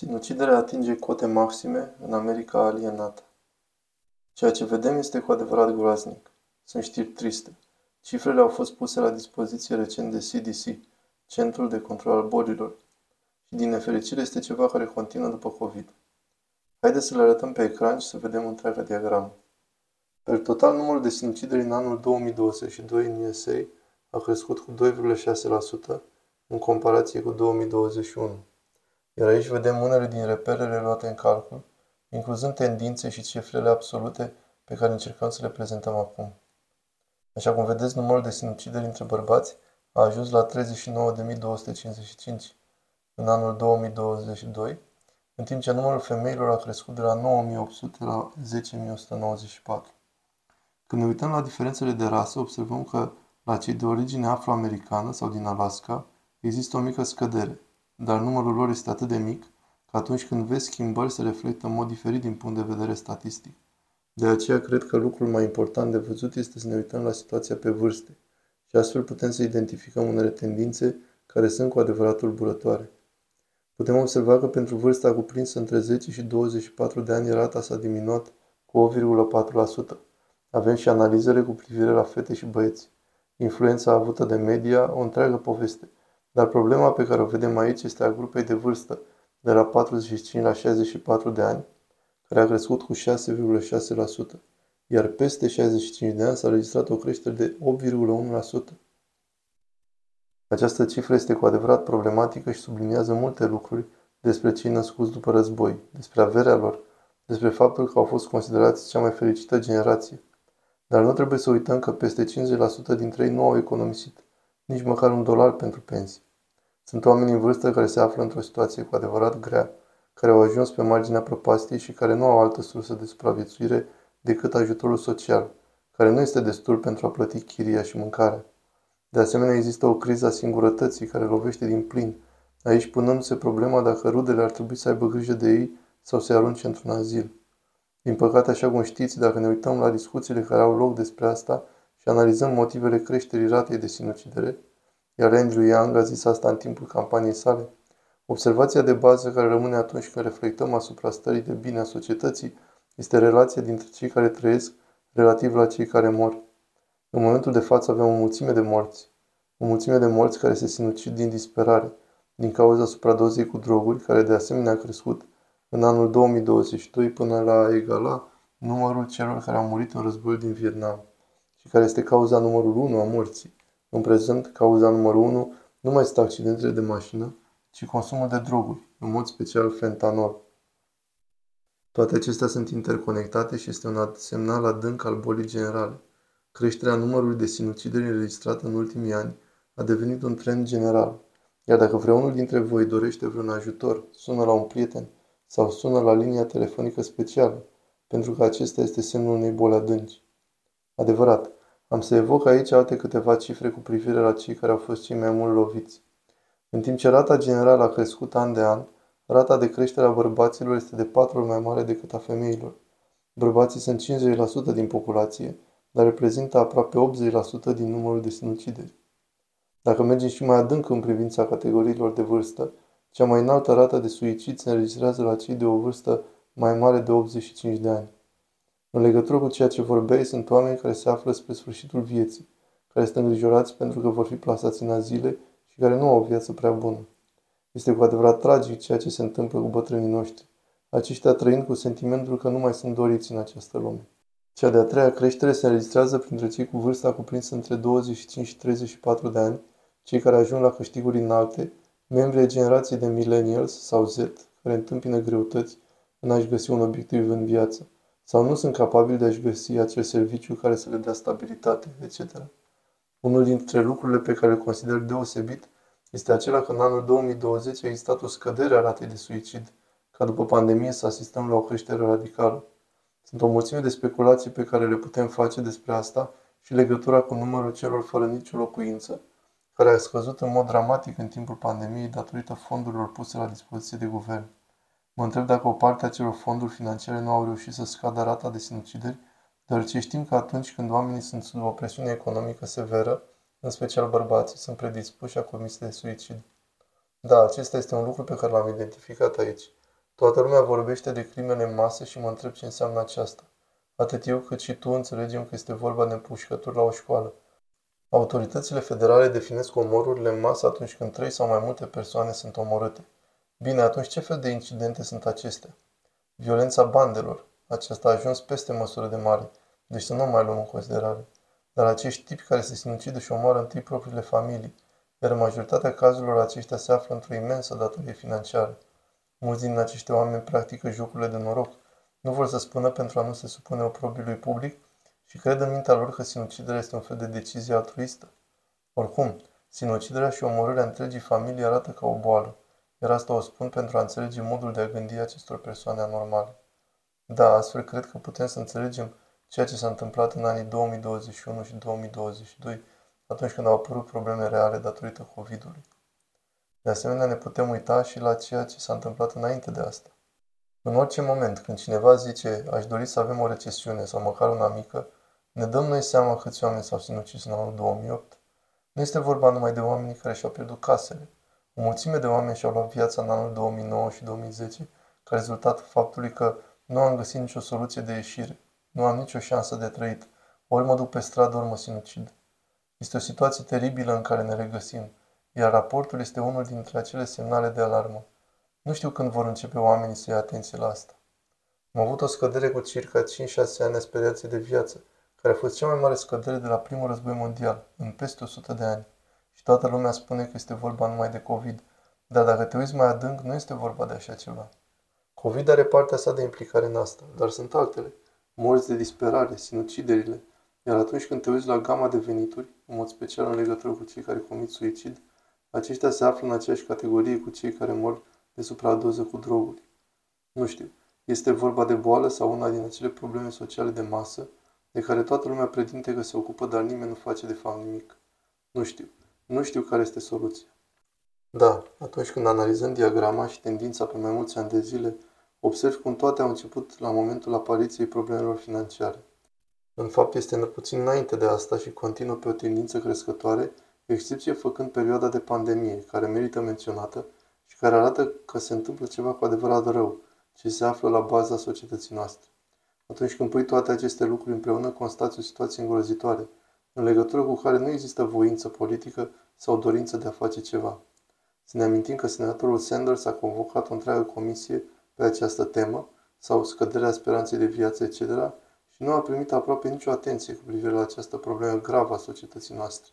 Sinuciderea atinge cote maxime în America alienată. Ceea ce vedem este cu adevărat groaznic. Sunt știri triste. Cifrele au fost puse la dispoziție recent de CDC, Centrul de Control al Bolilor. Și din nefericire este ceva care continuă după COVID. Haideți să le arătăm pe ecran și să vedem întreaga diagramă. Per total, numărul de sinucideri în anul 2022 în USA a crescut cu 2,6% în comparație cu 2021. Iar aici vedem unele din reperele luate în calcul, incluzând tendințe și cifrele absolute pe care încercăm să le prezentăm acum. Așa cum vedeți, numărul de sinucideri între bărbați a ajuns la 39.255 în anul 2022, în timp ce numărul femeilor a crescut de la 9.800 la 10.194. Când ne uităm la diferențele de rasă, observăm că la cei de origine afroamericană sau din Alaska există o mică scădere, dar numărul lor este atât de mic că atunci când vezi schimbări se reflectă în mod diferit din punct de vedere statistic. De aceea cred că lucrul mai important de văzut este să ne uităm la situația pe vârste și astfel putem să identificăm unele tendințe care sunt cu adevărat tulburătoare. Putem observa că pentru vârsta cuprinsă între 10 și 24 de ani rata s-a diminuat cu 8,4%. Avem și analizele cu privire la fete și băieți. Influența avută de media, o întreagă poveste – dar problema pe care o vedem aici este a grupei de vârstă, de la 45 la 64 de ani, care a crescut cu 6,6%, iar peste 65 de ani s-a registrat o creștere de 8,1%. Această cifră este cu adevărat problematică și subliniază multe lucruri despre cei născuți după război, despre averea lor, despre faptul că au fost considerați cea mai fericită generație. Dar nu trebuie să uităm că peste 50% dintre ei nu au economisit nici măcar un dolar pentru pensii. Sunt oameni în vârstă care se află într-o situație cu adevărat grea, care au ajuns pe marginea prăpastiei și care nu au altă sursă de supraviețuire decât ajutorul social, care nu este destul pentru a plăti chiria și mâncarea. De asemenea, există o criză a singurătății care lovește din plin, aici punându-se problema dacă rudele ar trebui să aibă grijă de ei sau să-i arunce într-un azil. Din păcate, așa cum știți, dacă ne uităm la discuțiile care au loc despre asta, și analizăm motivele creșterii ratei de sinucidere, iar Andrew Young a zis asta în timpul campaniei sale, observația de bază care rămâne atunci când reflectăm asupra stării de bine a societății este relația dintre cei care trăiesc relativ la cei care mor. În momentul de față avem o mulțime de morți. O mulțime de morți care se sinucid din disperare, din cauza supradozei cu droguri, care de asemenea a crescut în anul 2022 până la egala numărul celor care au murit în războiul din Vietnam și care este cauza numărul 1 a morții. În prezent, cauza numărul 1 nu mai este accidentele de mașină, ci consumul de droguri, în mod special fentanol. Toate acestea sunt interconectate și este un semnal adânc al bolii generale. Creșterea numărului de sinucideri înregistrată în ultimii ani a devenit un trend general. Iar dacă vreunul dintre voi dorește vreun ajutor, sună la un prieten sau sună la linia telefonică specială, pentru că acesta este semnul unei boli adânci. Adevărat, am să evoc aici alte câteva cifre cu privire la cei care au fost cei mai mult loviți. În timp ce rata generală a crescut an de an, rata de creștere a bărbaților este de patru ori mai mare decât a femeilor. Bărbații sunt 50% din populație, dar reprezintă aproape 80% din numărul de sinucideri. Dacă mergem și mai adânc în privința categoriilor de vârstă, cea mai înaltă rată de suicid se înregistrează la cei de o vârstă mai mare de 85 de ani. În legătură cu ceea ce vorbeai, sunt oameni care se află spre sfârșitul vieții, care sunt îngrijorați pentru că vor fi plasați în azile și care nu au o viață prea bună. Este cu adevărat tragic ceea ce se întâmplă cu bătrânii noștri, aceștia trăind cu sentimentul că nu mai sunt doriți în această lume. Cea de-a treia creștere se înregistrează printre cei cu vârsta cuprinsă între 25 și 34 de ani, cei care ajung la câștiguri înalte, membrii generației de millennials sau Z, care întâmpină greutăți în a-și găsi un obiectiv în viață sau nu sunt capabili de a-și găsi acel serviciu care să le dea stabilitate, etc. Unul dintre lucrurile pe care îl consider deosebit este acela că în anul 2020 a existat o scădere a ratei de suicid, ca după pandemie să asistăm la o creștere radicală. Sunt o mulțime de speculații pe care le putem face despre asta și legătura cu numărul celor fără nicio locuință, care a scăzut în mod dramatic în timpul pandemiei datorită fondurilor puse la dispoziție de guvern. Mă întreb dacă o parte a celor fonduri financiare nu au reușit să scadă rata de sinucideri, deoarece știm că atunci când oamenii sunt sub o presiune economică severă, în special bărbații, sunt predispuși a comisi de suicid. Da, acesta este un lucru pe care l-am identificat aici. Toată lumea vorbește de crimele în masă și mă întreb ce înseamnă aceasta. Atât eu cât și tu înțelegem că este vorba de împușcături la o școală. Autoritățile federale definesc omorurile în masă atunci când trei sau mai multe persoane sunt omorâte. Bine, atunci ce fel de incidente sunt acestea? Violența bandelor. Aceasta a ajuns peste măsură de mare, deci să nu mai luăm în considerare. Dar acești tipi care se sinucidă și omoară întâi propriile familii, iar în majoritatea cazurilor aceștia se află într-o imensă datorie financiară. Mulți din acești oameni practică jocurile de noroc. Nu vor să spună pentru a nu se supune oprobiului public și cred în mintea lor că sinuciderea este un fel de decizie altruistă. Oricum, sinuciderea și omorârea întregii familii arată ca o boală, iar asta o spun pentru a înțelege modul de a gândi acestor persoane anormale. Da, astfel cred că putem să înțelegem ceea ce s-a întâmplat în anii 2021 și 2022, atunci când au apărut probleme reale datorită COVID-ului. De asemenea, ne putem uita și la ceea ce s-a întâmplat înainte de asta. În orice moment, când cineva zice, aș dori să avem o recesiune sau măcar una mică, ne dăm noi seama câți oameni s-au sinucis în anul 2008. Nu este vorba numai de oamenii care și-au pierdut casele. O mulțime de oameni și-au luat viața în anul 2009 și 2010 ca rezultat faptului că nu am găsit nicio soluție de ieșire. Nu am nicio șansă de trăit. Ori mă duc pe stradă, ori mă sinucid. Este o situație teribilă în care ne regăsim, iar raportul este unul dintre acele semnale de alarmă. Nu știu când vor începe oamenii să ia atenție la asta. Am avut o scădere cu circa 5-6 ani a speriației de viață, care a fost cea mai mare scădere de la primul război mondial, în peste 100 de ani. Și toată lumea spune că este vorba numai de COVID, dar dacă te uiți mai adânc, nu este vorba de așa ceva. COVID are partea sa de implicare în asta, dar sunt altele. Morți de disperare, sinuciderile. Iar atunci când te uiți la gama de venituri, în mod special în legătură cu cei care comit suicid, aceștia se află în aceeași categorie cu cei care mor de supradoză cu droguri. Nu știu, este vorba de boală sau una din acele probleme sociale de masă de care toată lumea pretinde că se ocupă, dar nimeni nu face de fapt nimic. Nu știu. Nu știu care este soluția. Da, atunci când analizăm diagrama și tendința pe mai mulți ani de zile, observ cum toate au început la momentul apariției problemelor financiare. În fapt, este puțin înainte de asta și continuă pe o tendință crescătoare, excepție făcând perioada de pandemie, care merită menționată și care arată că se întâmplă ceva cu adevărat rău, ce se află la baza societății noastre. Atunci când pui toate aceste lucruri împreună, constați o situație îngrozitoare, în legătură cu care nu există voință politică sau dorință de a face ceva. Să ne amintim că senatorul Sanders a convocat o întreagă comisie pe această temă, sau scăderea speranței de viață, etc., și nu a primit aproape nicio atenție cu privire la această problemă gravă a societății noastre.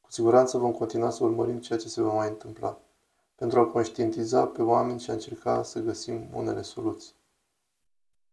Cu siguranță vom continua să urmărim ceea ce se va mai întâmpla, pentru a conștientiza pe oameni și a încerca să găsim unele soluții.